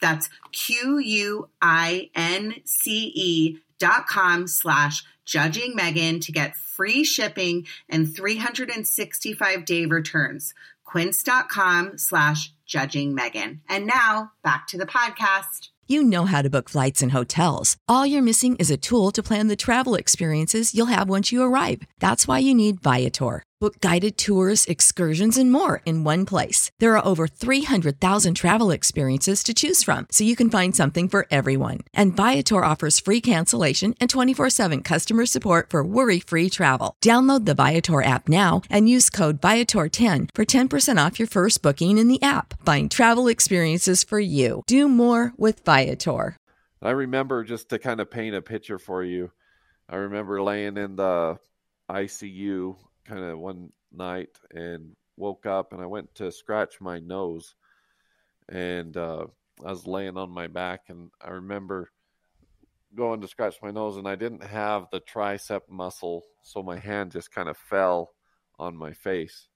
That's Q U I N C E dot com slash judging Megan to get free shipping and 365 day returns. Quince.com slash judging Megan. And now back to the podcast. You know how to book flights and hotels. All you're missing is a tool to plan the travel experiences you'll have once you arrive. That's why you need Viator. Book guided tours, excursions, and more in one place. There are over 300,000 travel experiences to choose from, so you can find something for everyone. And Viator offers free cancellation and 24 7 customer support for worry free travel. Download the Viator app now and use code Viator10 for 10% off your first booking in the app. Find travel experiences for you. Do more with Viator. I remember just to kind of paint a picture for you. I remember laying in the ICU kind of one night and woke up and I went to scratch my nose and uh, I was laying on my back and I remember going to scratch my nose and I didn't have the tricep muscle so my hand just kind of fell on my face.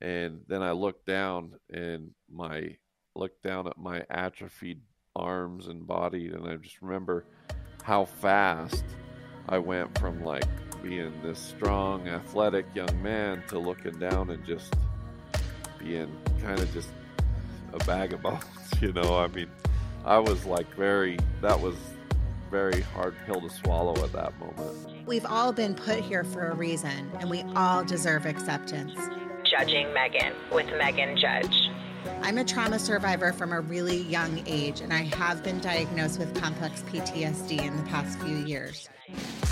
And then I looked down and my looked down at my atrophied arms and body and I just remember how fast I went from like being this strong, athletic young man to looking down and just being kind of just a bag of bones. You know, I mean, I was like very, that was very hard pill to swallow at that moment. We've all been put here for a reason, and we all deserve acceptance. Judging Megan with Megan Judge. I'm a trauma survivor from a really young age, and I have been diagnosed with complex PTSD in the past few years.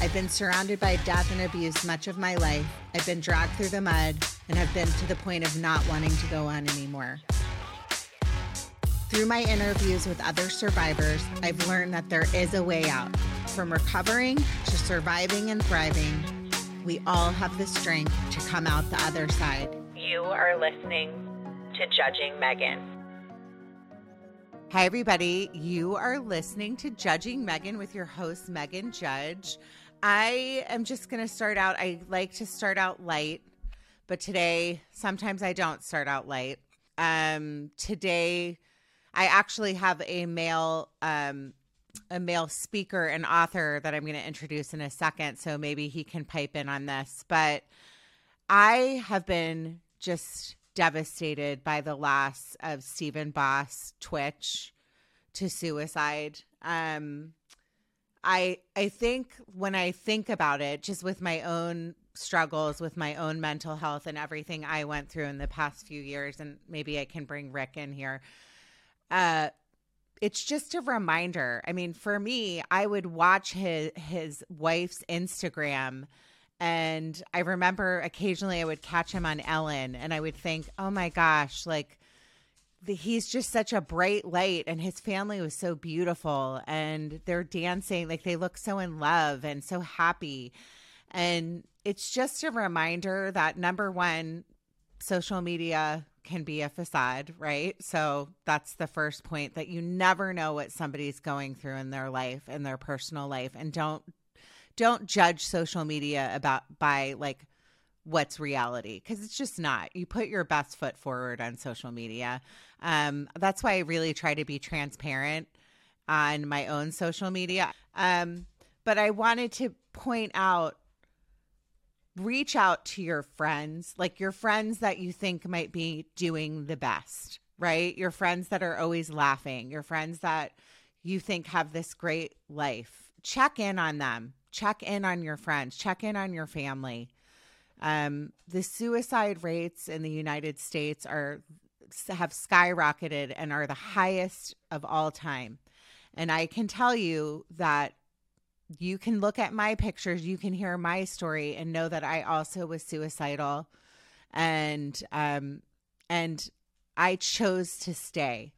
I've been surrounded by death and abuse much of my life. I've been dragged through the mud and have been to the point of not wanting to go on anymore. Through my interviews with other survivors, I've learned that there is a way out. From recovering to surviving and thriving, we all have the strength to come out the other side. You are listening to Judging Megan. Hi, everybody. You are listening to Judging Megan with your host, Megan Judge. I am just going to start out. I like to start out light, but today, sometimes I don't start out light. Um, today, I actually have a male, um, a male speaker and author that I'm going to introduce in a second. So maybe he can pipe in on this. But I have been just devastated by the loss of Stephen Boss Twitch to suicide. Um, I I think when I think about it, just with my own struggles with my own mental health and everything I went through in the past few years, and maybe I can bring Rick in here. Uh, it's just a reminder. I mean, for me, I would watch his his wife's Instagram and I remember occasionally I would catch him on Ellen and I would think, oh my gosh, like the, he's just such a bright light and his family was so beautiful and they're dancing like they look so in love and so happy. And it's just a reminder that number one, social media can be a facade, right? So that's the first point that you never know what somebody's going through in their life, in their personal life, and don't don't judge social media about by like what's reality because it's just not. You put your best foot forward on social media. Um, that's why I really try to be transparent on my own social media. Um, but I wanted to point out reach out to your friends, like your friends that you think might be doing the best, right? Your friends that are always laughing, your friends that you think have this great life. Check in on them. Check in on your friends. Check in on your family. Um, the suicide rates in the United States are have skyrocketed and are the highest of all time. And I can tell you that you can look at my pictures, you can hear my story and know that I also was suicidal and um and I chose to stay.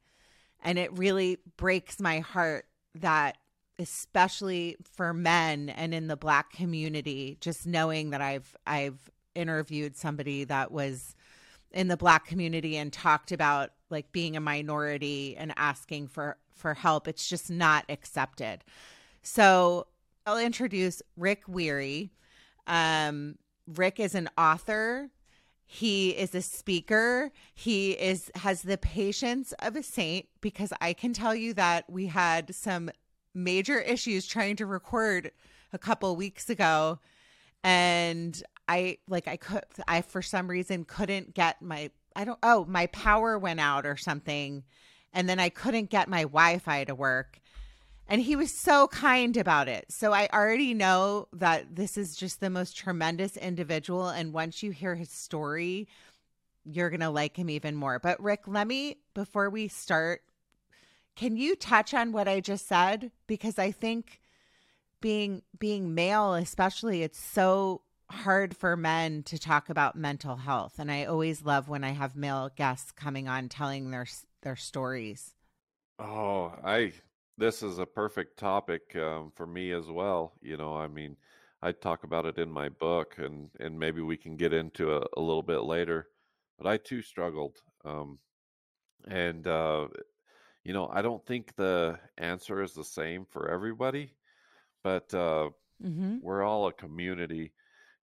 And it really breaks my heart that especially for men and in the black community just knowing that I've I've interviewed somebody that was in the black community and talked about like being a minority and asking for for help it's just not accepted. So I'll introduce Rick Weary. Um, Rick is an author. He is a speaker. He is has the patience of a saint because I can tell you that we had some major issues trying to record a couple weeks ago and I like I could I for some reason couldn't get my I don't oh my power went out or something and then I couldn't get my Wi-Fi to work and he was so kind about it. So I already know that this is just the most tremendous individual. And once you hear his story, you're going to like him even more. But Rick, let me, before we start, can you touch on what I just said? Because I think being being male especially it's so hard for men to talk about mental health and i always love when i have male guests coming on telling their their stories oh i this is a perfect topic um, for me as well. You know, I mean, I talk about it in my book, and and maybe we can get into a, a little bit later. But I too struggled, um, and uh, you know, I don't think the answer is the same for everybody, but uh, mm-hmm. we're all a community,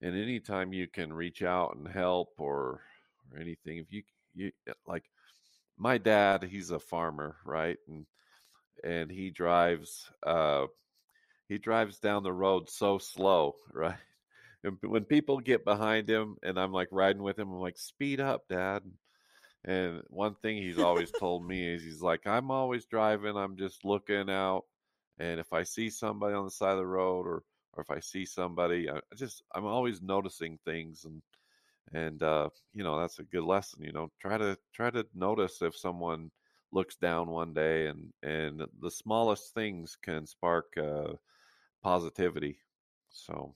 and anytime you can reach out and help or or anything, if you you like my dad, he's a farmer, right, and and he drives uh he drives down the road so slow, right? And when people get behind him and I'm like riding with him, I'm like, speed up, dad. And one thing he's always told me is he's like, I'm always driving, I'm just looking out. And if I see somebody on the side of the road or or if I see somebody, I just I'm always noticing things and and uh, you know that's a good lesson. You know, try to try to notice if someone looks down one day and and the smallest things can spark uh, positivity so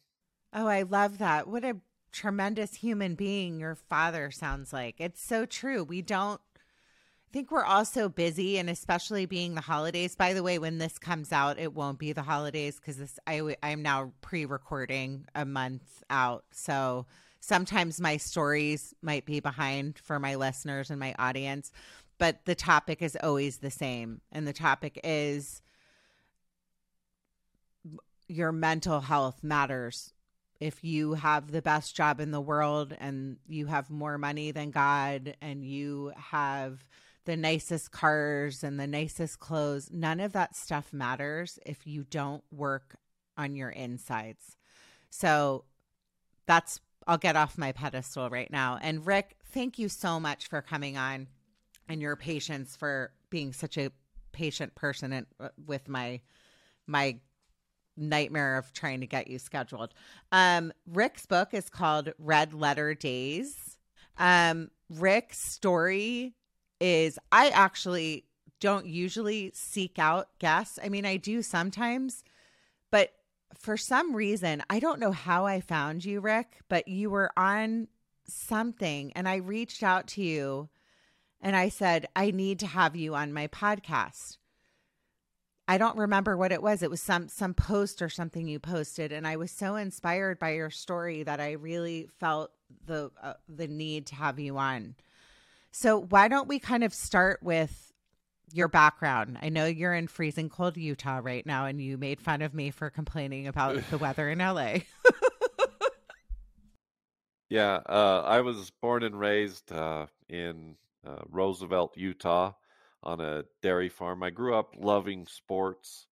oh i love that what a tremendous human being your father sounds like it's so true we don't I think we're all so busy, and especially being the holidays. By the way, when this comes out, it won't be the holidays because this I I'm now pre-recording a month out, so sometimes my stories might be behind for my listeners and my audience but the topic is always the same. And the topic is your mental health matters. If you have the best job in the world and you have more money than God and you have the nicest cars and the nicest clothes, none of that stuff matters if you don't work on your insides. So that's, I'll get off my pedestal right now. And Rick, thank you so much for coming on and your patience for being such a patient person and uh, with my my nightmare of trying to get you scheduled. Um, Rick's book is called Red Letter Days. Um, Rick's story is I actually don't usually seek out guests. I mean, I do sometimes, but for some reason, I don't know how I found you, Rick, but you were on something and I reached out to you and I said, I need to have you on my podcast. I don't remember what it was. It was some some post or something you posted and I was so inspired by your story that I really felt the uh, the need to have you on. So, why don't we kind of start with your background? I know you're in freezing cold Utah right now, and you made fun of me for complaining about the weather in LA. Yeah, uh, I was born and raised uh, in uh, Roosevelt, Utah, on a dairy farm. I grew up loving sports.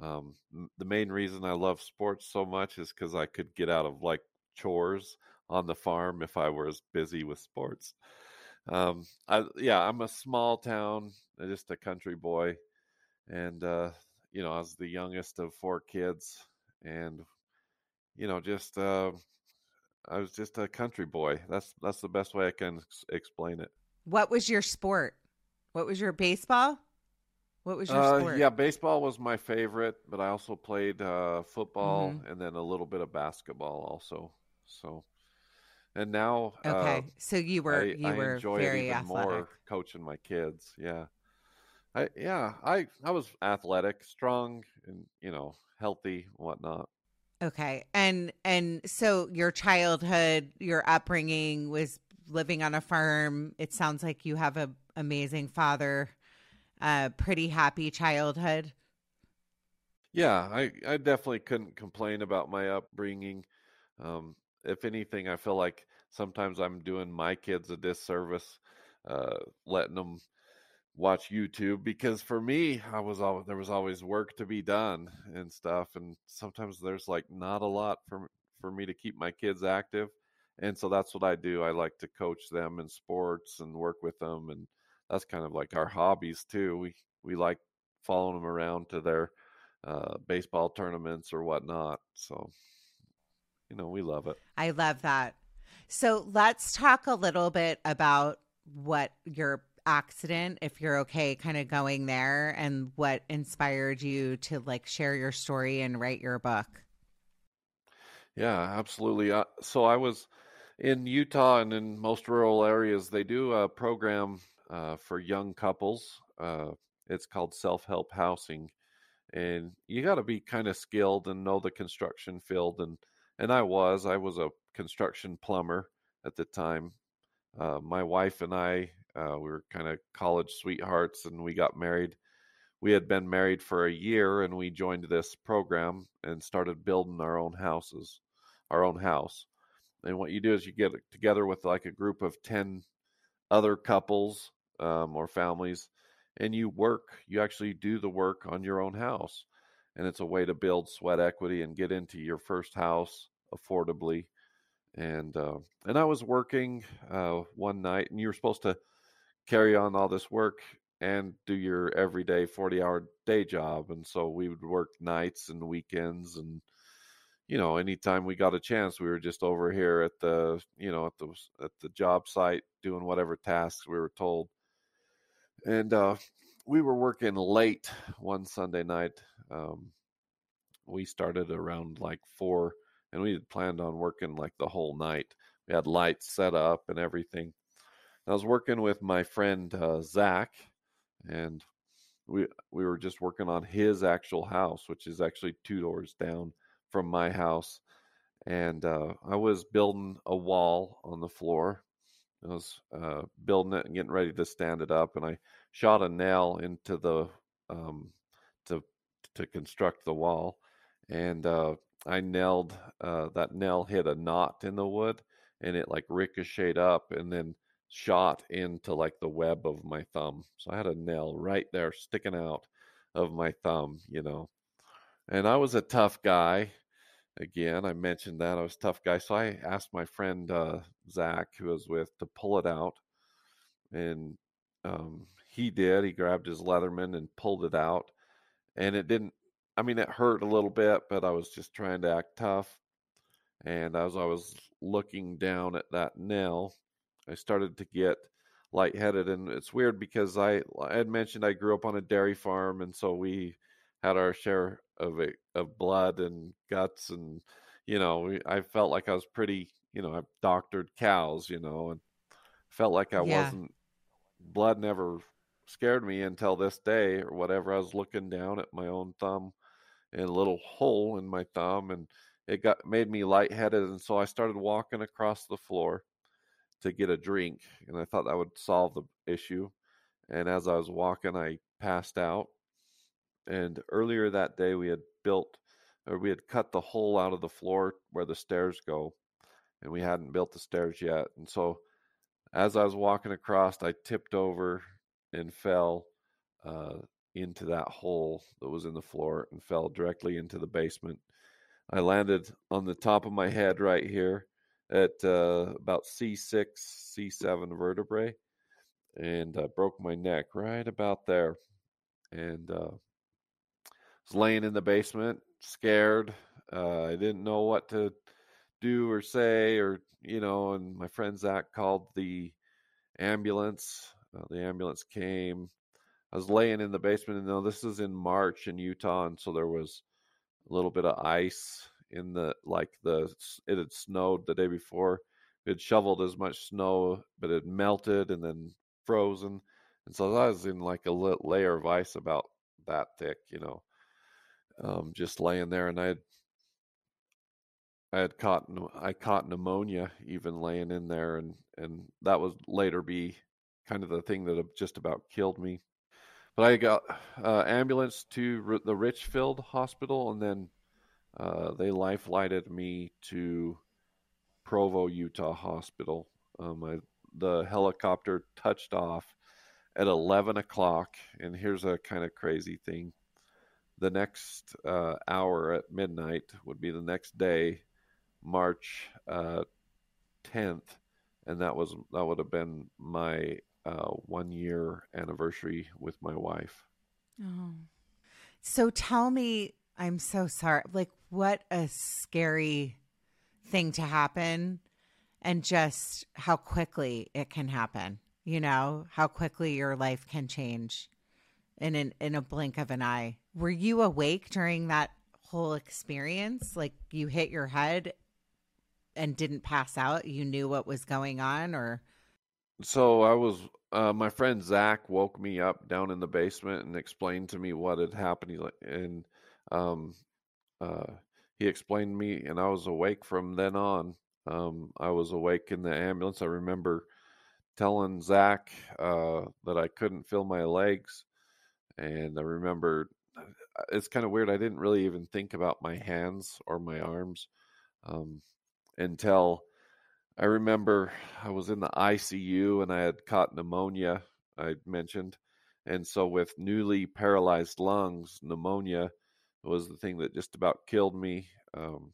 Um, the main reason I love sports so much is because I could get out of like chores on the farm if I was busy with sports. Um, I, yeah, I'm a small town, uh, just a country boy, and uh, you know, I was the youngest of four kids, and you know, just uh, I was just a country boy. That's that's the best way I can ex- explain it. What was your sport? What was your baseball? What was your Uh, sport? yeah, baseball was my favorite, but I also played uh, football Mhm. and then a little bit of basketball also. So, and now Okay, uh, so you were I, you I were very it even athletic. more coaching my kids. Yeah, I yeah I I was athletic, strong, and you know healthy, whatnot. Okay. And and so your childhood, your upbringing was living on a farm. It sounds like you have a amazing father. Uh pretty happy childhood. Yeah, I, I definitely couldn't complain about my upbringing. Um, if anything, I feel like sometimes I'm doing my kids a disservice, uh, letting them watch YouTube because for me, I was always there was always work to be done and stuff, and sometimes there's like not a lot for for me to keep my kids active, and so that's what I do. I like to coach them in sports and work with them, and that's kind of like our hobbies too. We we like following them around to their uh, baseball tournaments or whatnot. So, you know, we love it. I love that. So let's talk a little bit about what your accident, if you're okay kind of going there and what inspired you to like share your story and write your book. Yeah, absolutely. Uh, so I was in Utah and in most rural areas, they do a program uh, for young couples. Uh, it's called self help housing. And you got to be kind of skilled and know the construction field. And, and I was, I was a construction plumber at the time. Uh, my wife and I, uh, we were kind of college sweethearts and we got married. We had been married for a year and we joined this program and started building our own houses, our own house. And what you do is you get together with like a group of 10 other couples um, or families and you work, you actually do the work on your own house. And it's a way to build sweat equity and get into your first house affordably. And uh, and I was working uh, one night, and you were supposed to carry on all this work and do your everyday 40 hour day job. And so we would work nights and weekends and you know, anytime we got a chance, we were just over here at the, you know, at the at the job site doing whatever tasks we were told. And uh, we were working late one Sunday night. Um, we started around like four, and we had planned on working like the whole night. We had lights set up and everything. I was working with my friend uh, Zach, and we we were just working on his actual house, which is actually two doors down from my house. And uh, I was building a wall on the floor. I was uh, building it and getting ready to stand it up, and I shot a nail into the um, to to construct the wall, and uh, I nailed uh, that nail hit a knot in the wood, and it like ricocheted up, and then shot into like the web of my thumb. So I had a nail right there sticking out of my thumb, you know. And I was a tough guy. Again, I mentioned that I was tough guy. So I asked my friend uh, Zach, who was with, to pull it out. And um, he did. He grabbed his Leatherman and pulled it out. And it didn't, I mean, it hurt a little bit, but I was just trying to act tough. And as I was looking down at that nail, I started to get lightheaded. And it's weird because I, I had mentioned I grew up on a dairy farm. And so we had our share of it, of blood and guts. And, you know, I felt like I was pretty, you know, I've doctored cows, you know, and felt like I Yeah. wasn't, blood never scared me until this day or whatever. I was looking down at my own thumb and a little hole in my thumb and it got made me lightheaded and so I started walking across the floor to get a drink, and I thought that would solve the issue. And as I was walking, I passed out. And earlier that day, we had built or we had cut the hole out of the floor where the stairs go, and we hadn't built the stairs yet. And so, as I was walking across, I tipped over and fell uh, into that hole that was in the floor and fell directly into the basement. I landed on the top of my head right here at uh, about C6, C7 vertebrae and uh, broke my neck right about there. And uh, was laying in the basement, scared. Uh, I didn't know what to do or say, or you know. And my friend Zach called the ambulance. Uh, the ambulance came. I was laying in the basement, and no, this is in March in Utah, and so there was a little bit of ice in the like the it had snowed the day before. It had shoveled as much snow, but it melted and then frozen, and so I was in like a layer of ice about that thick, you know um, just laying there, and I had I had caught I caught pneumonia even laying in there, and and that would later be kind of the thing that just about killed me. But I got uh, ambulance to the Richfield Hospital, and then uh, they life flighted me to Provo, Utah Hospital. Um, I, the helicopter touched off at 11 o'clock, and here's a kind of crazy thing the next uh, hour at midnight would be the next day, March uh, 10th, and that was that would have been my uh, one year anniversary with my wife. Oh, so tell me, I'm so sorry. Like, what a scary thing to happen, and just how quickly it can happen. You know how quickly your life can change in an, in a blink of an eye. Were you awake during that whole experience? Like you hit your head and didn't pass out? You knew what was going on, or? So I was. Uh, my friend Zach woke me up down in the basement and explained to me what had happened. And um, uh, he explained to me, and I was awake from then on. Um, I was awake in the ambulance. I remember telling Zach uh, that I couldn't feel my legs and I remember uh, it's kind of weird. I didn't really even think about my hands or my arms um, until I remember I was in the ICU and I had caught pneumonia. I mentioned, and so with newly paralyzed lungs, pneumonia was the thing that just about killed me. Um,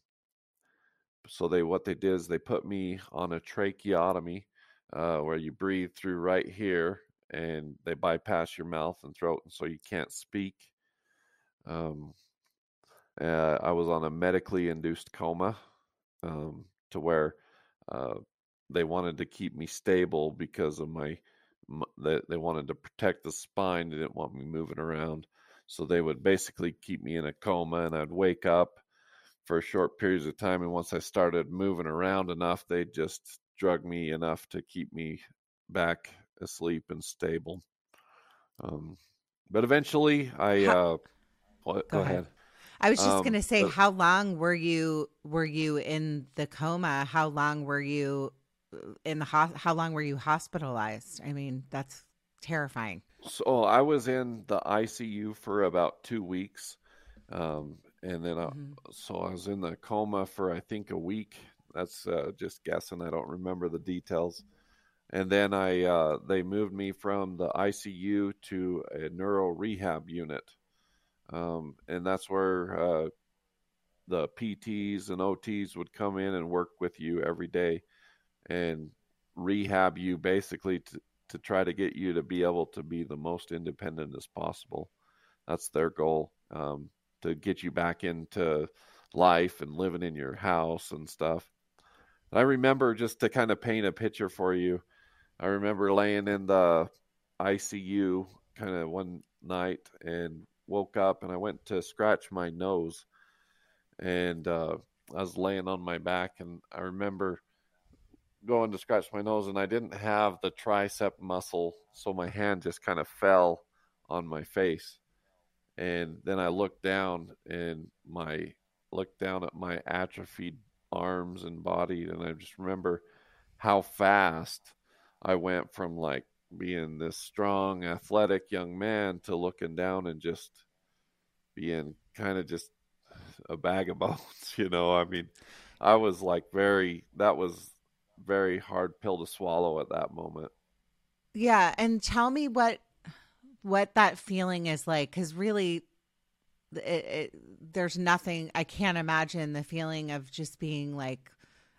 so they what they did is they put me on a tracheotomy uh, where you breathe through right here and they bypass your mouth and throat, and so you can't speak. Um, uh, I was on a medically induced coma um, to where uh, they wanted to keep me stable because of my, my they, they wanted to protect the spine. They didn't want me moving around. So they would basically keep me in a coma and I'd wake up for short periods of time. And once I started moving around enough, they'd just drug me enough to keep me back asleep and stable. Um, but eventually, I how, uh, go, go ahead. ahead. I was just um, going to say, but, how long were you were you in the coma? How long were you uh, in the ho- how long were you hospitalized? I mean, that's terrifying. So I was in the ICU for about two weeks, um, and then I, mm-hmm. so I was in the coma for I think a week. That's uh, just guessing. I don't remember the details and then I uh, they moved me from the ICU to a neuro rehab unit, um, and that's where uh, the PTs and OTs would come in and work with you every day, and rehab you basically to to try to get you to be able to be the most independent as possible. That's their goal um, to get you back into life and living in your house and stuff. I remember just to kind of paint a picture for you I remember laying in the ICU kind of one night and woke up and I went to scratch my nose and uh, I was laying on my back and I remember going to scratch my nose and I didn't have the tricep muscle so my hand just kind of fell on my face. And then I looked down and my looked down at my atrophied arms and body and I just remember how fast I went from like being this strong, athletic young man to looking down and just being kind of just a bag of bones, you know. I mean, I was like very that was very hard pill to swallow at that moment. Yeah, and tell me what what that feeling is like cuz really it, it, there's nothing I can't imagine the feeling of just being like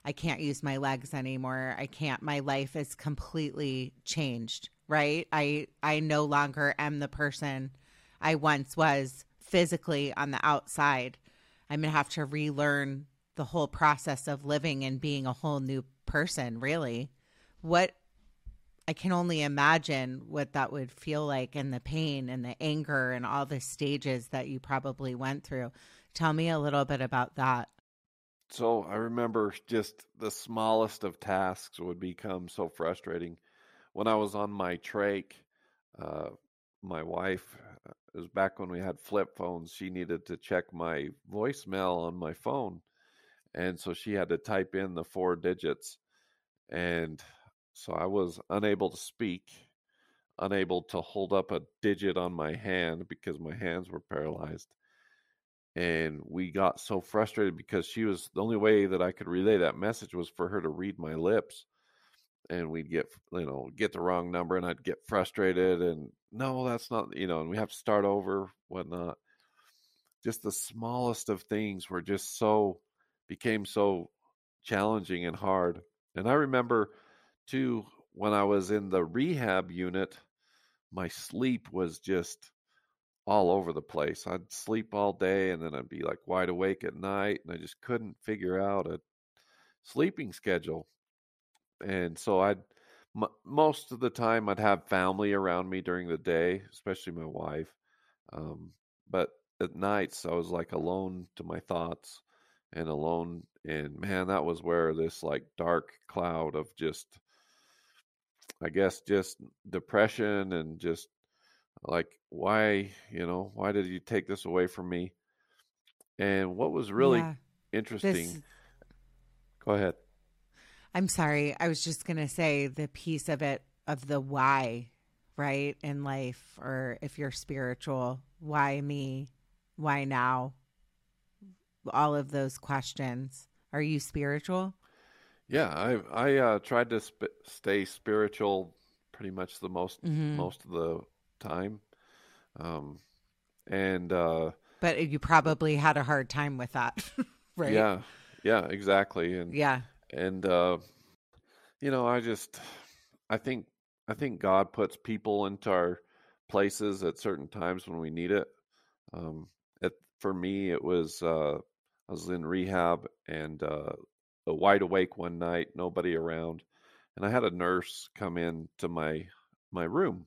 I can't use my legs anymore. I can't my life is completely changed, right? I I no longer am the person I once was physically on the outside. I'm going to have to relearn the whole process of living and being a whole new person, really. What I can only imagine what that would feel like and the pain and the anger and all the stages that you probably went through. Tell me a little bit about that. So I remember just the smallest of tasks would become so frustrating. When I was on my trach, uh, my wife, uh, it was back when we had flip phones, she needed to check my voicemail on my phone. And so she had to type in the four digits. And so I was unable to speak, unable to hold up a digit on my hand because my hands were paralyzed. And we got so frustrated because she was the only way that I could relay that message was for her to read my lips. And we'd get, you know, get the wrong number and I'd get frustrated and no, that's not, you know, and we have to start over, whatnot. Just the smallest of things were just so, became so challenging and hard. And I remember too, when I was in the rehab unit, my sleep was just all over the place. I'd sleep all day and then I'd be like wide awake at night and I just couldn't figure out a sleeping schedule. And so I'd m- most of the time I'd have family around me during the day, especially my wife. Um, but at nights I was like alone to my thoughts and alone and man that was where this like dark cloud of just I guess just depression and just like why you know why did you take this away from me and what was really Yeah. interesting This go ahead I'm sorry. I was just going to say the piece of it of the why, right? In life or if you're spiritual, why me? Why now? All of those questions. Are you spiritual? yeah i i uh tried to sp- stay spiritual pretty much the most Mhm. most of the time um and uh But you probably had a hard time with that, right? yeah yeah exactly and Yeah. and uh you know i just i think i think god puts people into our places at certain times when we need it um it, for me it was uh i was in rehab and uh wide awake one night nobody around and i had a nurse come in to my my room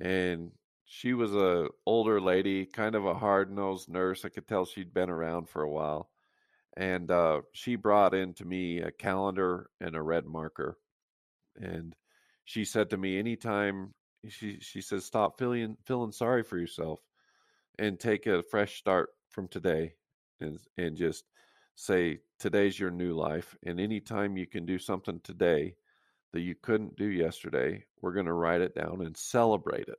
and she was a older lady kind of a hard-nosed nurse i could tell she'd been around for a while and uh, she brought in to me a calendar and a red marker and she said to me anytime she she says stop feeling feeling sorry for yourself and take a fresh start from today and and just say today's your new life and anytime you can do something today that you couldn't do yesterday we're going to write it down and celebrate it.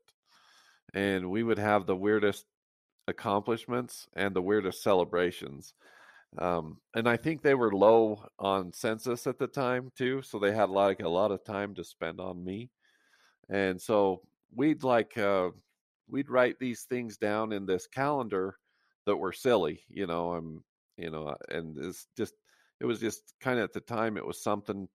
And we would have the weirdest accomplishments and the weirdest celebrations um, and I think they were low on census at the time too, so they had like a lot of time to spend on me, and so we'd like uh, we'd write these things down in this calendar that were silly, you know, I'm you know, and it's just it was just kind of at the time it was something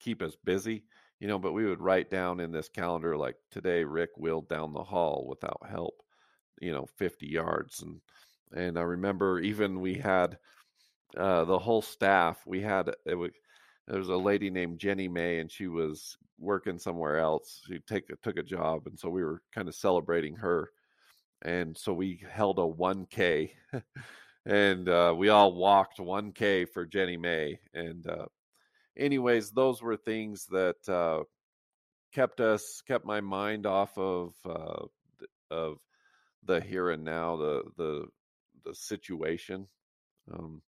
keep us busy, you know, but we would write down in this calendar like today Rick wheeled down the hall without help, you know, 50 yards and and I remember even we had uh, the whole staff. We had it was there was a lady named Jenny May, and she was working somewhere else. She take took a job, and so we were kind of celebrating her. And so we held a 1K, and uh, we all walked 1K for Jenny May. And uh, anyways, those were things that uh, kept us kept my mind off of uh, of the here and now, the the the situation. Um,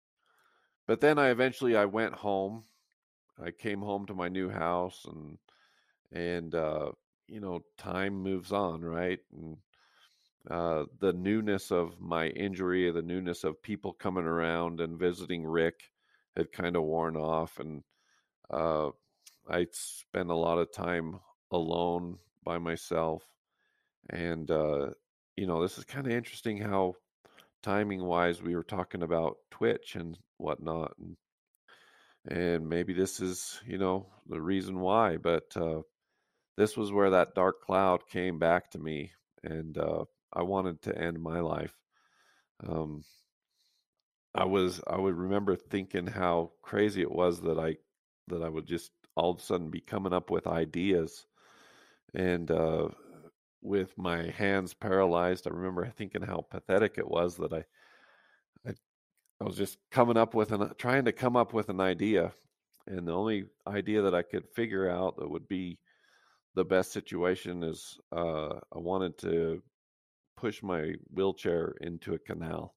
but then I eventually I went home I came home to my new house and and uh, you know time moves on, right? And uh, the newness of my injury, the newness of people coming around and visiting Rick had kind of worn off, and uh, I spent a lot of time alone by myself. And uh, you know, this is kind of interesting how timing wise we were talking about Twitch and whatnot, and and maybe this is you know the reason why, but uh, this was where that dark cloud came back to me, and uh, I wanted to end my life. Um, I was I would remember thinking how crazy it was that I that I would just all of a sudden be coming up with ideas and uh, with my hands paralyzed I remember thinking how pathetic it was that I I, I was just coming up with an trying to come up with an idea and the only idea that I could figure out that would be the best situation is uh, I wanted to push my wheelchair into a canal.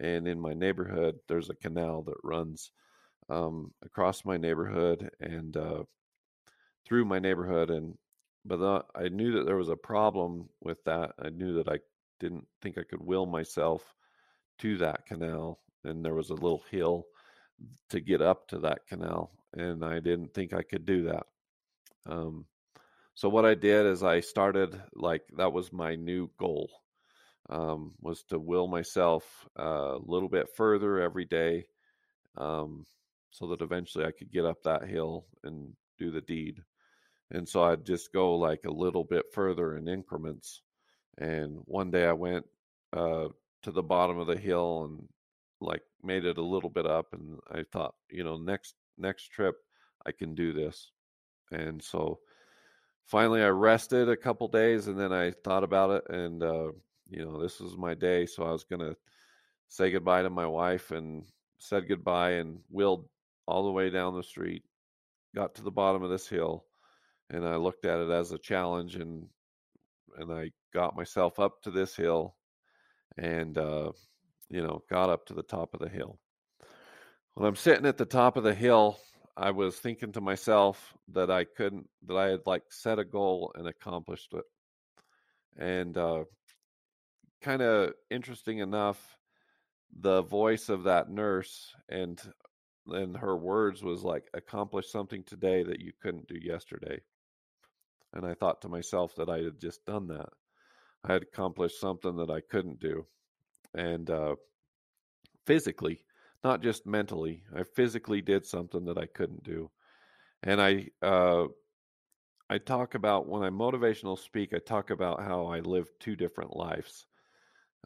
And in my neighborhood, there's a canal that runs um, across my neighborhood and uh, through my neighborhood. And but the, I knew that there was a problem with that. I knew that I didn't think I could will myself to that canal, and there was a little hill to get up to that canal, and I didn't think I could do that. Um, so what I did is I started like that was my new goal um, was to will myself uh, a little bit further every day um, so that eventually I could get up that hill and do the deed. And so I'd just go like a little bit further in increments. And one day I went uh, to the bottom of the hill and like made it a little bit up. And I thought, you know, next next trip I can do this. And so finally I rested a couple days and then I thought about it and uh, you know, this was my day. So I was going to say goodbye to my wife and said goodbye and wheeled all the way down the street, got to the bottom of this hill, and I looked at it as a challenge and and I got myself up to this hill and uh, you know, got up to the top of the hill. When I'm sitting at the top of the hill, I was thinking to myself that I couldn't that I had like set a goal and accomplished it. And uh, kind of interesting enough the voice of that nurse and and her words was like accomplish something today that you couldn't do yesterday. And i thought to myself that i had just done that. I had accomplished something that i couldn't do. And uh physically not just mentally i physically did something that i couldn't do. And i uh i talk about when i motivational speak i talk about how i live two different lives.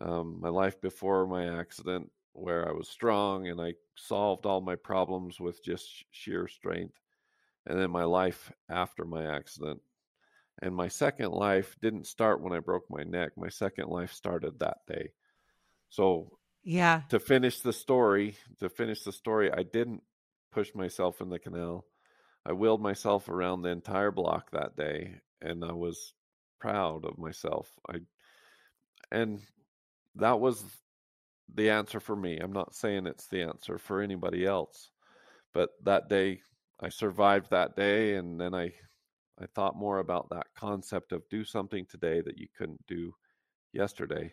Um, my life before my accident, where I was strong and I solved all my problems with just sheer strength, and then my life after my accident. And my second life didn't start when I broke my neck. My second life started that day. So, yeah. To finish the story, to finish the story, I didn't push myself in the canal. I wheeled myself around the entire block that day and I was proud of myself. I and that was the answer for me. I'm not saying it's the answer for anybody else, but that day I survived that day, and then I I thought more about that concept of do something today that you couldn't do yesterday.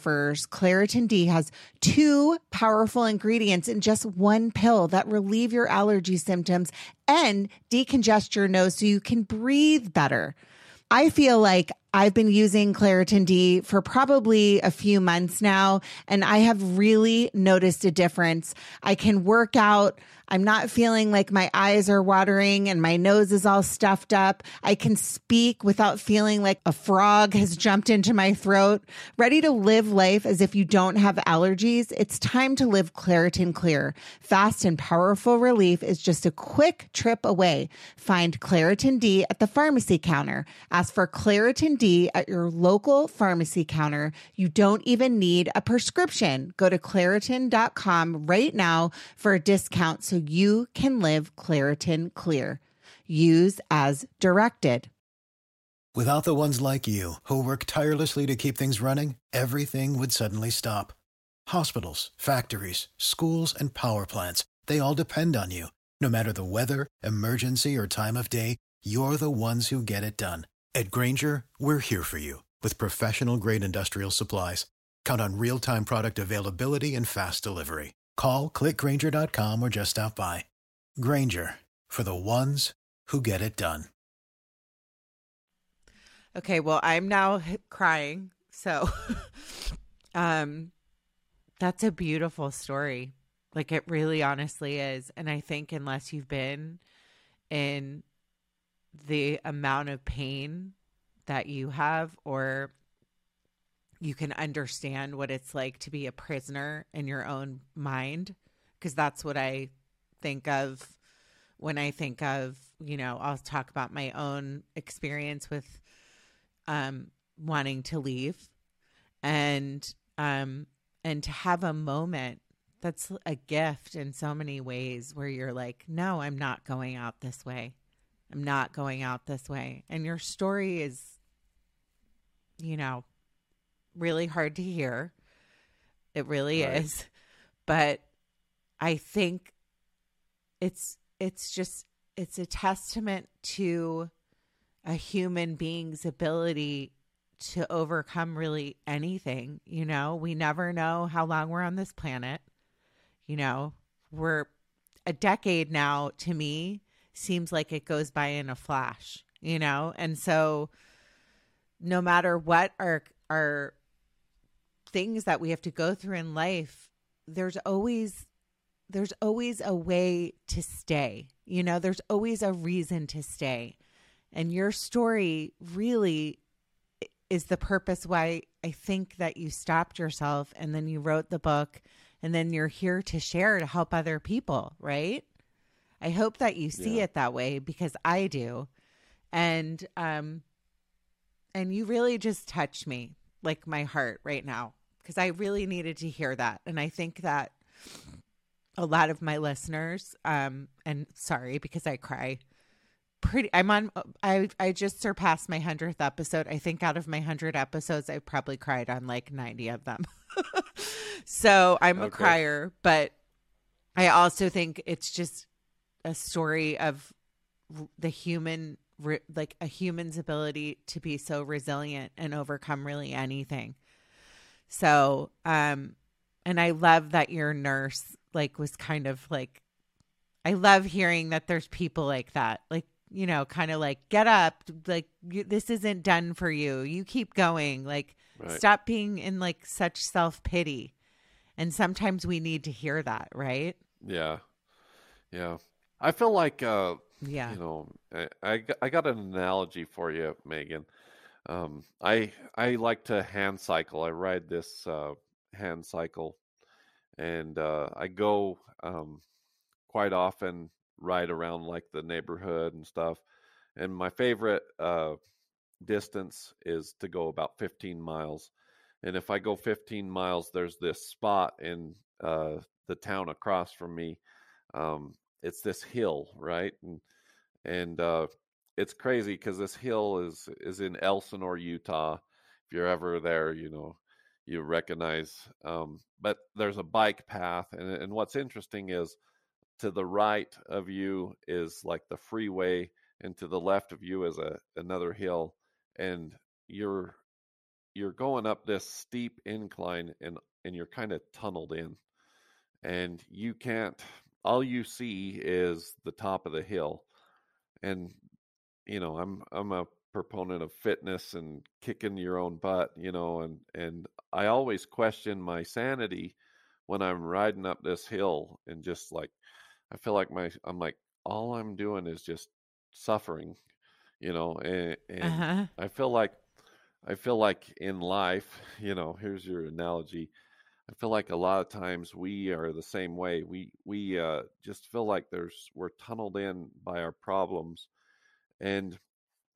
sufferers, Claritin D has two powerful ingredients in just one pill that relieve your allergy symptoms and decongest your nose so you can breathe better. I feel like I've been using Claritin D for probably a few months now, and I have really noticed a difference. I can work out. I'm not feeling like my eyes are watering and my nose is all stuffed up. I can speak without feeling like a frog has jumped into my throat. Ready to live life as if you don't have allergies? It's time to live Claritin Clear. Fast and powerful relief is just a quick trip away. Find Claritin D at the pharmacy counter. Ask for Claritin At your local pharmacy counter. You don't even need a prescription. Go to Claritin.com right now for a discount so you can live Claritin Clear. Use as directed. Without the ones like you, who work tirelessly to keep things running, everything would suddenly stop. Hospitals, factories, schools, and power plants, they all depend on you. No matter the weather, emergency, or time of day, you're the ones who get it done. At Grainger, we're here for you with professional grade industrial supplies. Count on real time product availability and fast delivery. Call clickgrainger.com or just stop by. Grainger for the ones who get it done. Okay, well, I'm now crying. So, um, that's a beautiful story. Like it really honestly is. And I think unless you've been in the amount of pain that you have or you can understand what it's like to be a prisoner in your own mind because that's what I think of when I think of, you know, I'll talk about my own experience with um wanting to leave and um and to have a moment that's a gift in so many ways where you're like, no, I'm not going out this way. I'm not going out this way. And your story is, you know, really hard to hear. It really right. is. But I think it's it's just it's a testament to a human being's ability to overcome really anything, you know? We never know how long we're on this planet. You know, we're a decade now to me seems like it goes by in a flash, you know? And so no matter what our our things that we have to go through in life, there's always there's always a way to stay. You know, there's always a reason to stay. And your story really is the purpose why I think that you stopped yourself and then you wrote the book and then you're here to share to help other people, right? I hope that you see yeah. it that way because I do. And um and you really just touched me like my heart right now because I really needed to hear that. And I think that a lot of my listeners um and sorry because I cry pretty I'm on I I just surpassed my 100th episode. I think out of my 100 episodes I probably cried on like 90 of them. so, I'm okay. a crier, but I also think it's just a story of the human like a human's ability to be so resilient and overcome really anything. So, um and I love that your nurse like was kind of like I love hearing that there's people like that. Like, you know, kind of like get up, like you, this isn't done for you. You keep going. Like right. stop being in like such self-pity. And sometimes we need to hear that, right? Yeah. Yeah. I feel like, uh, yeah, you know, I, I, I got an analogy for you, Megan. Um, I I like to hand cycle. I ride this uh, hand cycle, and uh, I go um, quite often ride around like the neighborhood and stuff. And my favorite uh, distance is to go about 15 miles. And if I go 15 miles, there's this spot in uh, the town across from me um, it's this hill, right? And and uh, it's crazy because this hill is is in Elsinore, Utah. If you're ever there, you know you recognize. Um, but there's a bike path, and and what's interesting is to the right of you is like the freeway, and to the left of you is a another hill, and you're you're going up this steep incline, and and you're kind of tunneled in, and you can't all you see is the top of the hill and you know i'm i'm a proponent of fitness and kicking your own butt, you know, and and I always question my sanity when I'm riding up this hill and just like I feel like my I'm like all I'm doing is just suffering, you know, and, and Uh-huh. I feel like I feel like in life, you know, here's your analogy. I feel like a lot of times we are the same way. We we uh, just feel like there's we're tunneled in by our problems, and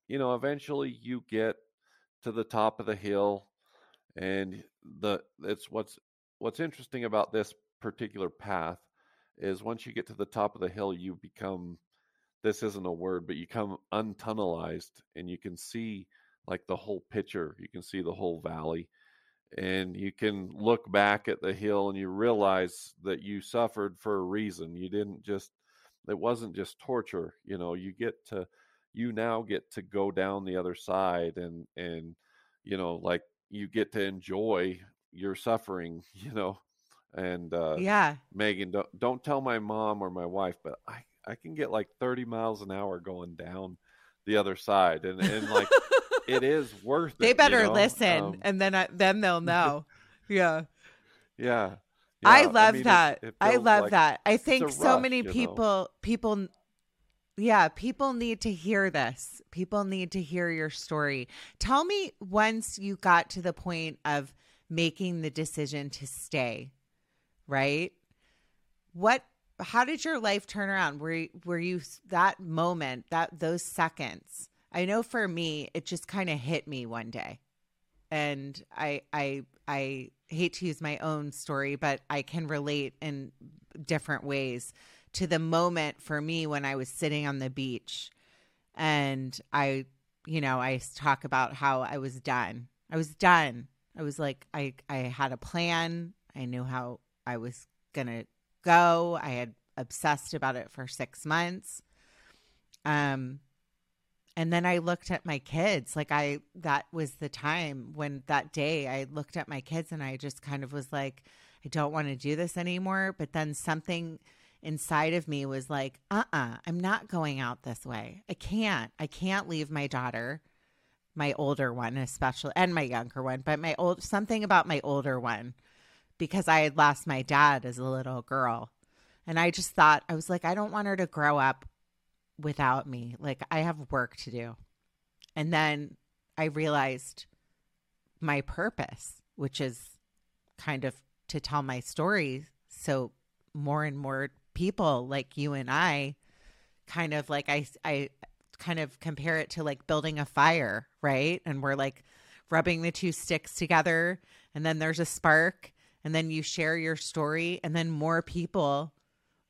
you know, eventually you get to the top of the hill, and the it's what's what's interesting about this particular path is once you get to the top of the hill, you become this isn't a word, but you come untunnelized, and you can see like the whole picture. You can see the whole valley and you can look back at the hill and you realize that you suffered for a reason you didn't just it wasn't just torture you know you get to you now get to go down the other side and and you know like you get to enjoy your suffering you know and uh Yeah. megan don't, don't tell my mom or my wife but i i can get like 30 miles an hour going down the other side and and like it is worth it they you better know? listen Um, and then I, then they'll know. yeah. Yeah. I Yeah, love mean, that. it I love like that. I think so rush, many you know? people people yeah, people need to hear this. People need to hear your story. Tell me once you got to the point of making the decision to stay, right? What how did your life turn around? Were you, were you that moment, that those seconds? I know for me, it just kind of hit me one day and I I I hate to use my own story, but I can relate in different ways to the moment for me when I was sitting on the beach and I you know, I talk about how I was done. I was done. I was like I I had a plan. I knew how I was going to go. I had obsessed about it for 6 months. Um and then I looked at my kids. Like I that was the time when that day I looked at my kids and I just kind of was like I don't want to do this anymore, but then something inside of me was like, "Uh-uh, I'm not going out this way. I can't. I can't leave my daughter, my older one especially, and my younger one, but my old something about my older one because I had lost my dad as a little girl. And I just thought I was like I don't want her to grow up without me. Like I have work to do. And then I realized my purpose, which is kind of to tell my story so more and more people like you and I kind of like I I kind of compare it to like building a fire, right? And we're like rubbing the two sticks together and then there's a spark and then you share your story and then more people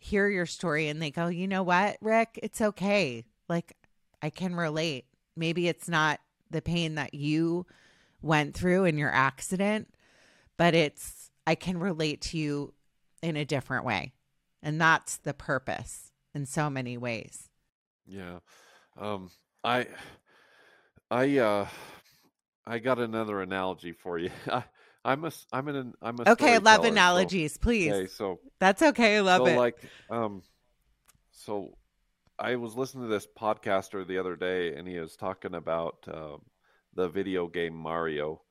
hear your story and they go, you know what, Rick, it's okay. Like, I can relate. Maybe it's not the pain that you went through in your accident, but it's, I can relate to you in a different way. And that's the purpose in so many ways. Yeah. Um I I uh I got another analogy for you. I I'm a I'm an I'm a Okay, I love storyteller, so- analogies, please. Okay, so That's okay. I love so it. like um so I was listening to this podcaster the other day and he was talking about um the video game Mario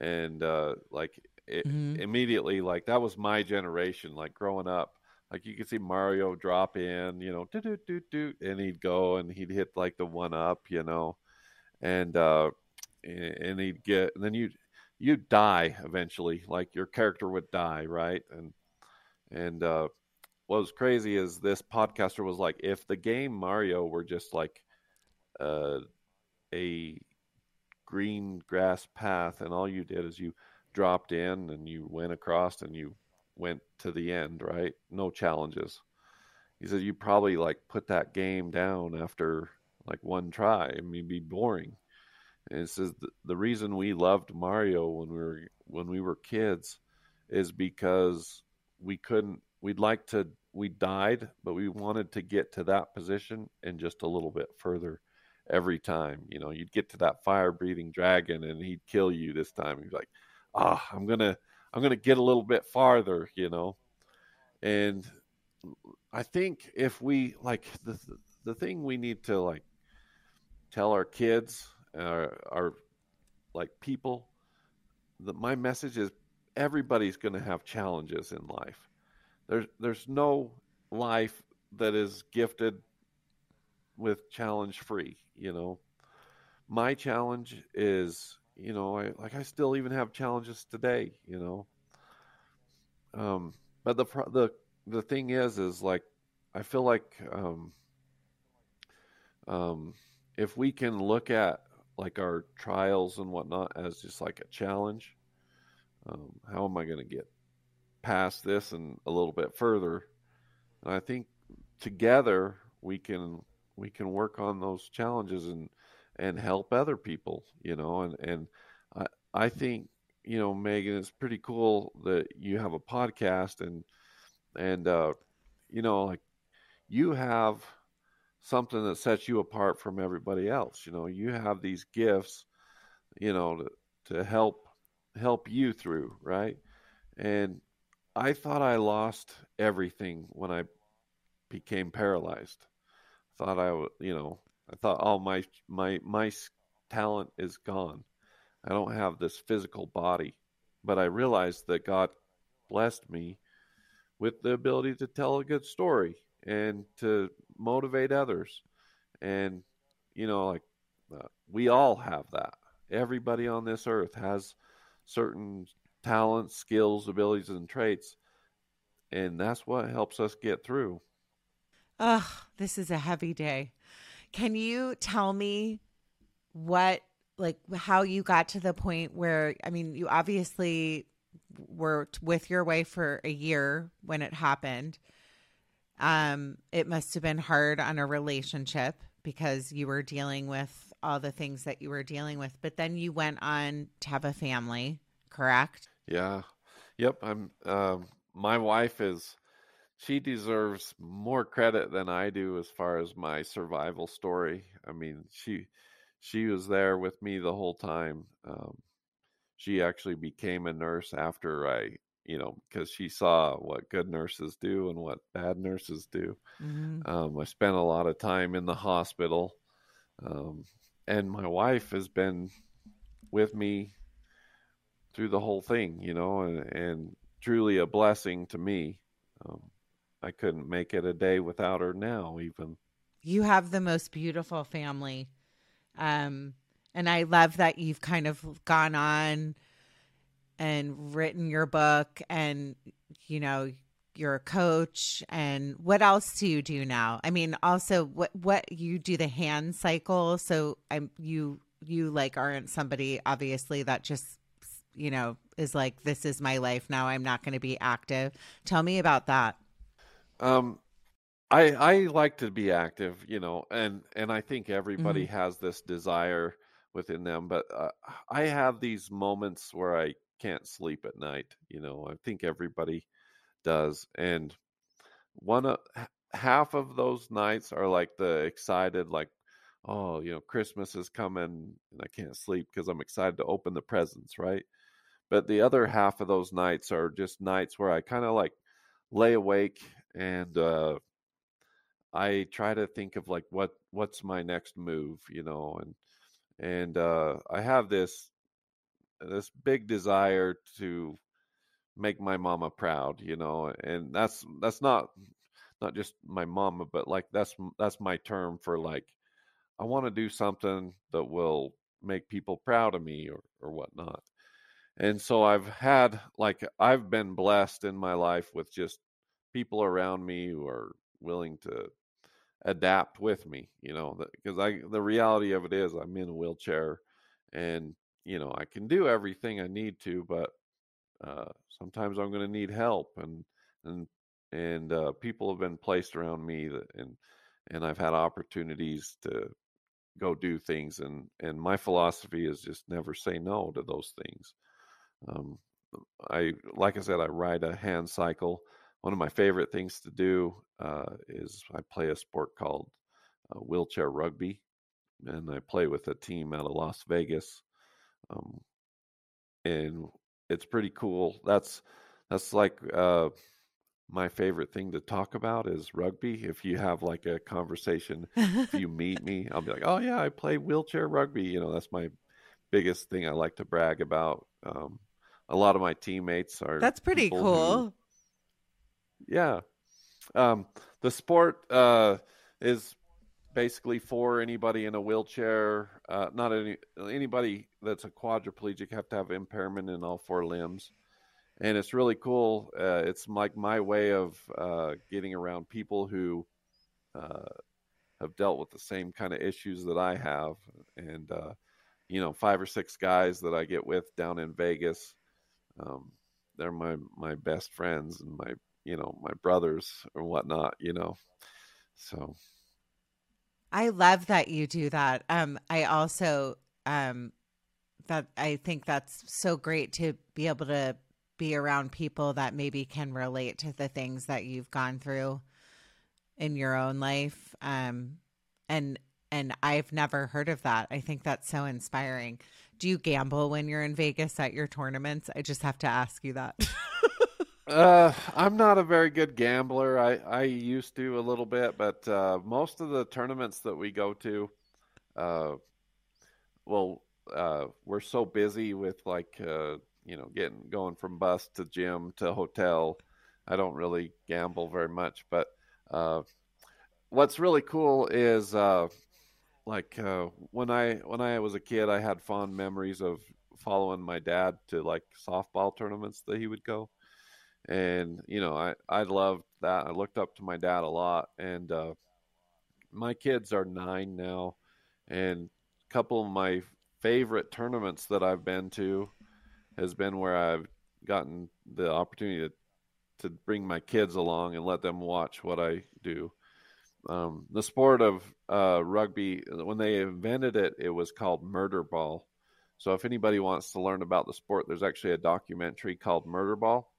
and uh like it, Mhm. immediately like that was my generation like growing up like you could see Mario drop in you know do do do do and he'd go and he'd hit like the one up you know and uh and and he'd get and then you'd you'd die eventually like your character would die right? And and uh what was crazy is this podcaster was like if the game mario were just like uh a green grass path and all you did is you dropped in and you went across and you went to the end right? No challenges. He said you probably like put that game down after like one try i mean be boring and it says the, reason we loved Mario when we were when we were kids is because we couldn't we'd like to we died but we wanted to get to that position and just a little bit further every time you know you'd get to that fire breathing dragon and he'd kill you this time. He'd like ah i'm gonna i'm gonna get a little bit farther you know? And i think if we like the the thing we need to like tell our kids are, are like people. The, my message is everybody's going to have challenges in life. There's there's no life that is gifted with challenge free. You know, my challenge is you know I like I still even have challenges today. You know, um, but the the the thing is is like I feel like um, um, if we can look at like our trials and whatnot as just like a challenge, um, how am I going to get past this and a little bit further? And I think together we can we can work on those challenges and and help other people, you know. And and I I think you know Megan, it's pretty cool that you have a podcast and and uh, you know like you have something that sets you apart from everybody else. You know, you have these gifts, you know, to, to help help you through, right? And I thought I lost everything when I became paralyzed. Thought I you know, I thought, oh my my my talent is gone. I don't have this physical body, but I realized that God blessed me with the ability to tell a good story and to motivate others. And, you know, like uh, we all have that. Everybody on this earth has certain talents, skills, abilities, and traits. And that's what helps us get through. Oh, this is a heavy day. Can you tell me what, like, how you got to the point where, I mean, you obviously were with your wife for a year when it happened. Um, it must have been hard on a relationship because you were dealing with all the things that you were dealing with, but then you went on to have a family, correct? Yeah. Yep. I'm, um, my wife is, she deserves more credit than I do as far as my survival story. I mean, she, she was there with me the whole time. Um, she actually became a nurse after I you know, because she saw what good nurses do and what bad nurses do. Mm-hmm. Um, I spent a lot of time in the hospital, um, and my wife has been with me through the whole thing, you know, and, and truly a blessing to me. Um, I couldn't make it a day without her now, even. You have the most beautiful family. Um, and I love that you've kind of gone on and written your book and you know you're a coach and what else do you do now? I mean also what what you do the hand cycle so i'm you you like aren't somebody obviously that just you know is like this is my life now i'm not going to be active. Tell me about that. Um i i like to be active you know and and i think everybody mm-hmm. has this desire within them but uh, i have these moments where i can't sleep at night. You know, I think everybody does. And one uh, half of those nights are like the excited, like, oh, you know, Christmas is coming and I can't sleep because I'm excited to open the presents, right? But the other half of those nights are just nights where I kind of like lay awake and uh, I try to think of like what what's my next move, you know, and and uh, I have this this big desire to make my mama proud, you know, and that's that's not not just my mama, but like that's that's my term for like I want to do something that will make people proud of me or or whatnot. And so I've had like I've been blessed in my life with just people around me who are willing to adapt with me, you know, because I the reality of it is I'm in a wheelchair and you know, I can do everything I need to, but uh, sometimes I'm going to need help, and and and uh, people have been placed around me that, and and I've had opportunities to go do things, and and my philosophy is just never say no to those things. Um, I like I said, I ride a hand cycle. One of my favorite things to do uh, is I play a sport called uh, wheelchair rugby, and I play with a team out of Las Vegas um, and it's pretty cool. That's that's like uh, my favorite thing to talk about is rugby. If you have like a conversation, if you meet me, I'll be like, "Oh yeah, I play wheelchair rugby." You know, that's my biggest thing I like to brag about. Um, a lot of my teammates are. That's pretty cool. Who, yeah, um, the sport uh, is basically for anybody in a wheelchair. Uh, not any anybody that's a quadriplegic have to have impairment in all four limbs, and it's really cool. Uh, it's like my way of uh, getting around people who uh, have dealt with the same kind of issues that I have, and uh, you know, five or six guys that I get with down in Vegas. Um, they're my my best friends and my you know my brothers or whatnot. You know, so I love that you do that. Um, I also um, that I think that's so great to be able to be around people that maybe can relate to the things that you've gone through in your own life. Um, and and I've never heard of that. I think that's so inspiring. Do you gamble when you're in Vegas at your tournaments? I just have to ask you that. Uh, I'm not a very good gambler. I, I used to a little bit, but uh, most of the tournaments that we go to, uh, well, uh, we're so busy with like uh, you know getting going from bus to gym to hotel. I don't really gamble very much, but uh, what's really cool is uh, like uh, when I when I was a kid, I had fond memories of following my dad to like softball tournaments that he would go and you know i i loved that. I looked up to my dad a lot. And uh, my kids are nine now. And a couple of my favorite tournaments that i've been to has been where i've gotten the opportunity to to bring my kids along and let them watch what i do. Um, the sport of uh, rugby when they invented it it was called murder ball. So if anybody wants to learn about the sport there's actually a documentary called murder ball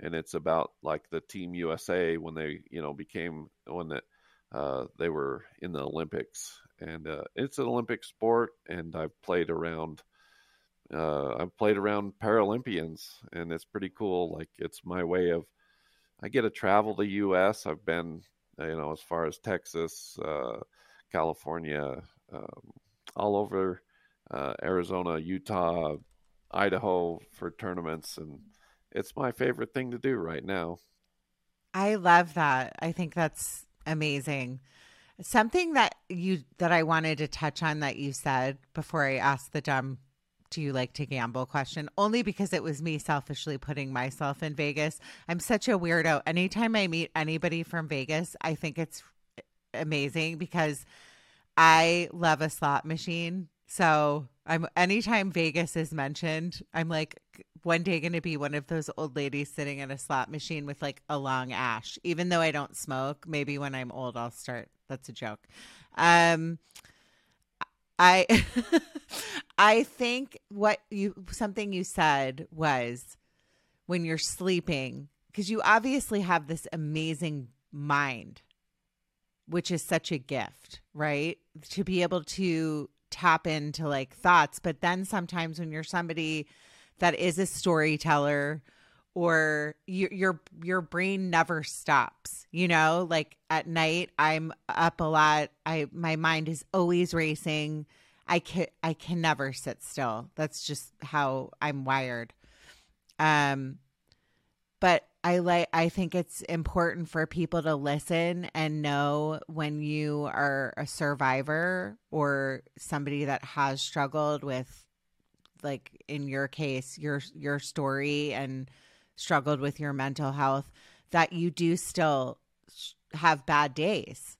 and it's about like the team USA when they you know became when that uh, they were in the Olympics, and uh, it's an Olympic sport, and I've played around. Uh, I've played around Paralympians, and it's pretty cool. Like it's my way of, I get to travel the U.S. I've been, you know, as far as Texas, uh, California, um, all over uh, Arizona, Utah, Idaho for tournaments, and it's my favorite thing to do right now. I love that. I think that's amazing. Something that you that I wanted to touch on that you said before I asked the dumb do you like to gamble question only because it was me selfishly putting myself in Vegas. I'm such a weirdo. Anytime I meet anybody from Vegas, I think it's amazing because I love a slot machine. So I'm anytime Vegas is mentioned, I'm like, one day going to be one of those old ladies sitting at a slot machine with like a long ash. Even though I don't smoke, maybe when I'm old I'll start. That's a joke. Um I I think what you something you said was when you're sleeping because you obviously have this amazing mind which is such a gift, right? To be able to tap into like thoughts, but then sometimes when you're somebody that is a storyteller or you, your your brain never stops you know? Like at night i'm up a lot. I my mind is always racing. I can i can never sit still. That's just how i'm wired. Um but i like i think it's important for people to listen and know when you are a survivor or somebody that has struggled with like in your case your your story and struggled with your mental health that you do still have bad days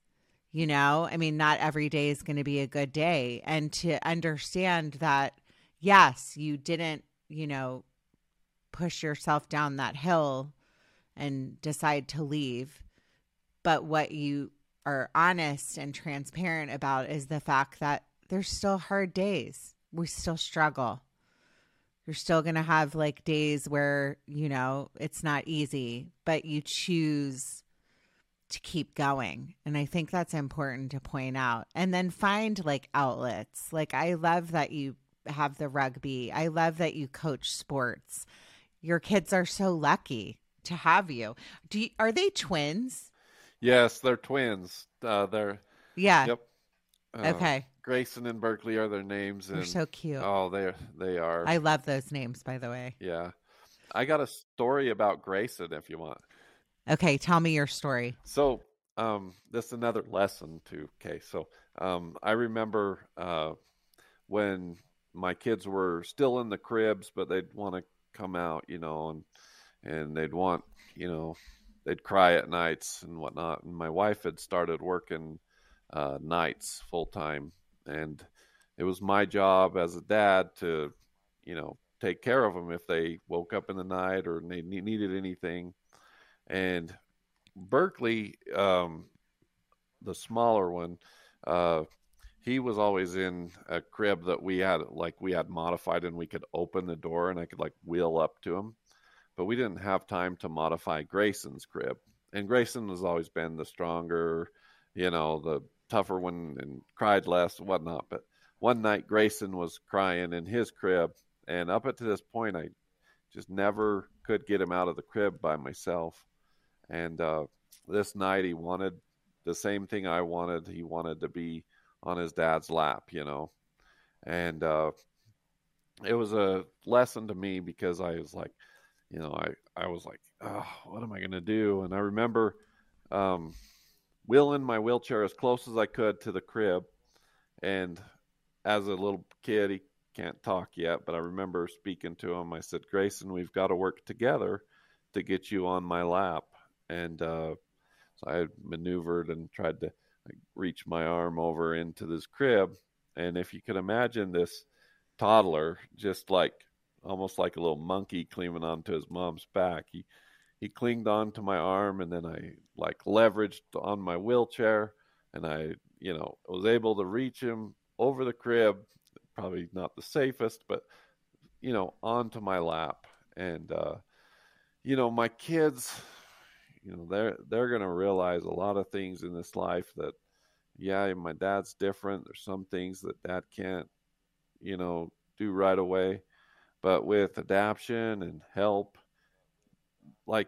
you know? I mean not every day is going to be a good day. And to understand that yes you didn't you know push yourself down that hill and decide to leave but what you are honest and transparent about is the fact that there's still hard days we still struggle you're still going to have like days where, you know, it's not easy, but you choose to keep going. And I think that's important to point out. And then find like outlets. Like, I love that you have the rugby, I love that you coach sports. Your kids are so lucky to have you. Do you, are they twins? Yes, they're twins. Uh, they're Yeah. yep. Uh, Okay. Grayson and Berkeley are their names, They're so cute. oh, they they are. I love those names, by the way. yeah, I got a story about Grayson if you want. Okay, tell me your story. So, um, this is another lesson too. Okay, so um, I remember uh, when my kids were still in the cribs, but they'd want to come out, you know, and and they'd want, you know, they'd cry at nights and whatnot. And my wife had started working uh, nights full time, and it was my job as a dad to, you know, take care of them if they woke up in the night or they needed anything. And Berkeley, um, the smaller one, uh, he was always in a crib that we had like we had modified and we could open the door and I could like wheel up to him. But we didn't have time to modify Grayson's crib. And Grayson has always been the stronger, you know, the tougher one and cried less and whatnot. But one night Grayson was crying in his crib and up to this point I just never could get him out of the crib by myself. And uh, this night he wanted the same thing I wanted. He wanted to be on his dad's lap, you know. And uh, it was a lesson to me because I was like, you know, I, I was like, oh, what am I going to do? And I remember um, wheeling my wheelchair as close as I could to the crib. And as a little kid, he can't talk yet, but I remember speaking to him. I said, Grayson, we've got to work together to get you on my lap. And uh, so I maneuvered and tried to like, reach my arm over into this crib. And if you could imagine this toddler, just like almost like a little monkey clinging onto his mom's back, he he clinged onto my arm, and then I like leveraged on my wheelchair, and I you know was able to reach him over the crib. Probably not the safest, but you know onto my lap, and uh, you know my kids you know they're they're to realize a lot of things in this life that yeah my dad's different. There's some things that dad can't you know do right away but with adaption and help like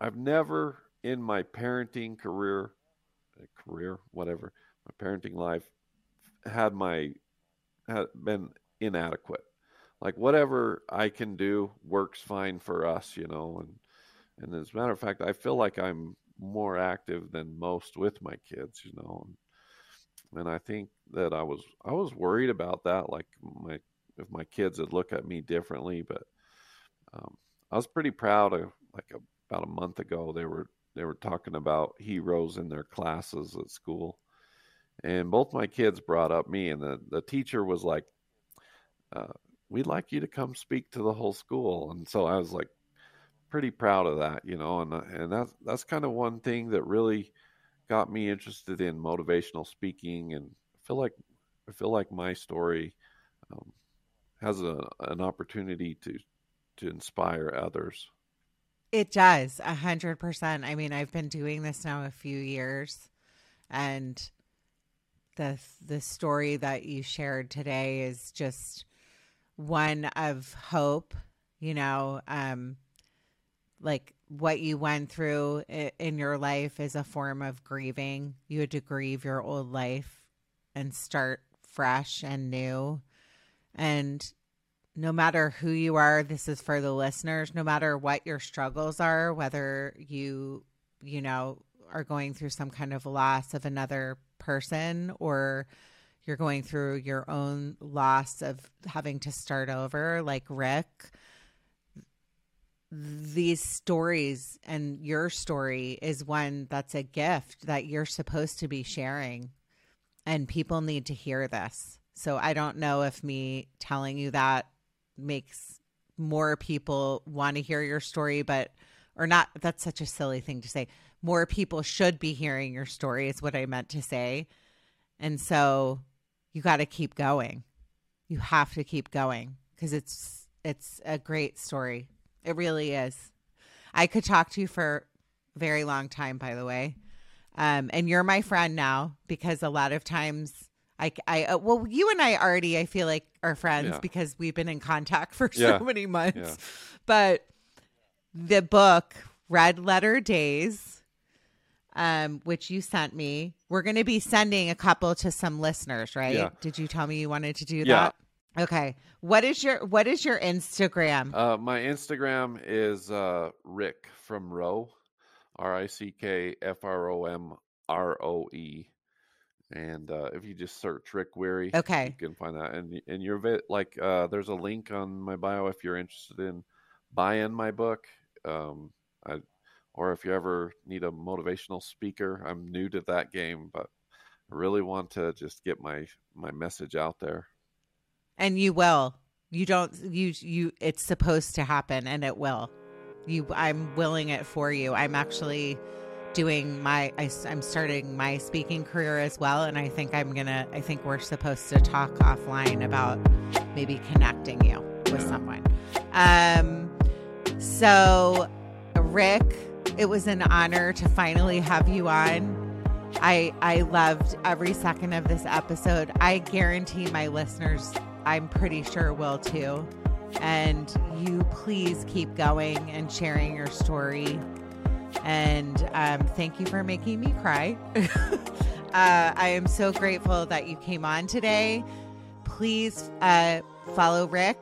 i've never in my parenting career uh, career whatever my parenting life had my had been inadequate like whatever i can do works fine for us you know and and as a matter of fact, I feel like I'm more active than most with my kids, you know. And, and I think that I was I was worried about that, like my if my kids would look at me differently. But um, I was pretty proud of like a, about a month ago they were they were talking about heroes in their classes at school, and both my kids brought up me, and the the teacher was like, uh, "We'd like you to come speak to the whole school," and so I was like pretty proud of that, you know, and and that's that's kind of one thing that really got me interested in motivational speaking, and I feel like I feel like my story um, has a, an opportunity to to inspire others. It does a hundred percent. I mean, I've been doing this now a few years, and the the story that you shared today is just one of hope. You know, um, like what you went through in your life is a form of grieving. You had to grieve your old life and start fresh and new. And no matter who you are, this is for the listeners, no matter what your struggles are, whether you, you know, are going through some kind of loss of another person or you're going through your own loss of having to start over, like Rick these stories and your story is one that's a gift that you're supposed to be sharing. And people need to hear this so i don't know if me telling you that makes more people want to hear your story but or not that's such a silly thing to say more people should be hearing your story is what i meant to say and so you got to keep going you have to keep going because it's it's a great story it really is. I could talk to you for a very long time, by the way. Um, and you're my friend now because a lot of times I, I, uh, well, you and I already, I feel like are friends Yeah. because we've been in contact for Yeah. so many months. Yeah. But the book Red Letter Days, um, which you sent me. We're going to be sending a couple to some listeners, right? Did you tell me you wanted to do Yeah. that? Okay. What is your What is your Instagram? Uh, my Instagram is uh, Rick from Roe, R I C K F R O M R O E, and uh, if you just search Rick Weary, Okay. you can find that. And and you're vi- like, uh, there's a link on my bio if you're interested in buying my book, um, I, or if you ever need a motivational speaker. I'm new to that game, but I really want to just get my my message out there. and you will. You don't. You you. It's supposed to happen, and it will. You. I'm willing it for you. I'm actually doing my I, am starting my speaking career as well and i think i'm gonna i think we're supposed to talk offline about maybe connecting you with Yeah. someone. Um so rick it was an honor to finally have you on. I i loved every second of this episode. I guarantee my listeners i'm pretty sure will too. And you please keep going and sharing your story and um, thank you for making me cry. uh, I am so grateful that you came on today. Please uh, follow Rick,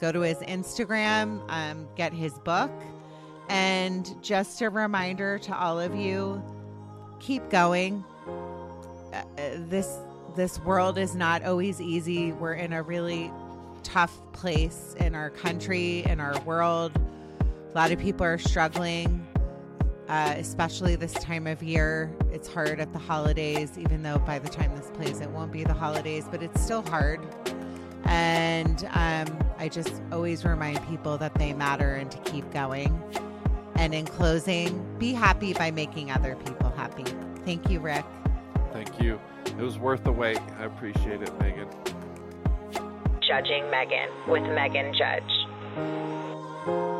go to his Instagram, um, get his book. And just a reminder to all of you keep going. Uh, uh, this this world is not always easy. We're in a really tough place in our country, in our world. A lot of people are struggling uh, especially this time of year. It's hard at the holidays, even though by the time this plays, it won't be the holidays, but it's still hard. And um, I just always remind people that they matter and to keep going. And in closing, be happy by making other people happy. Thank you, Rick. Thank you. It was worth the wait. I appreciate it, Megan. Judging Megan with Megan Judge.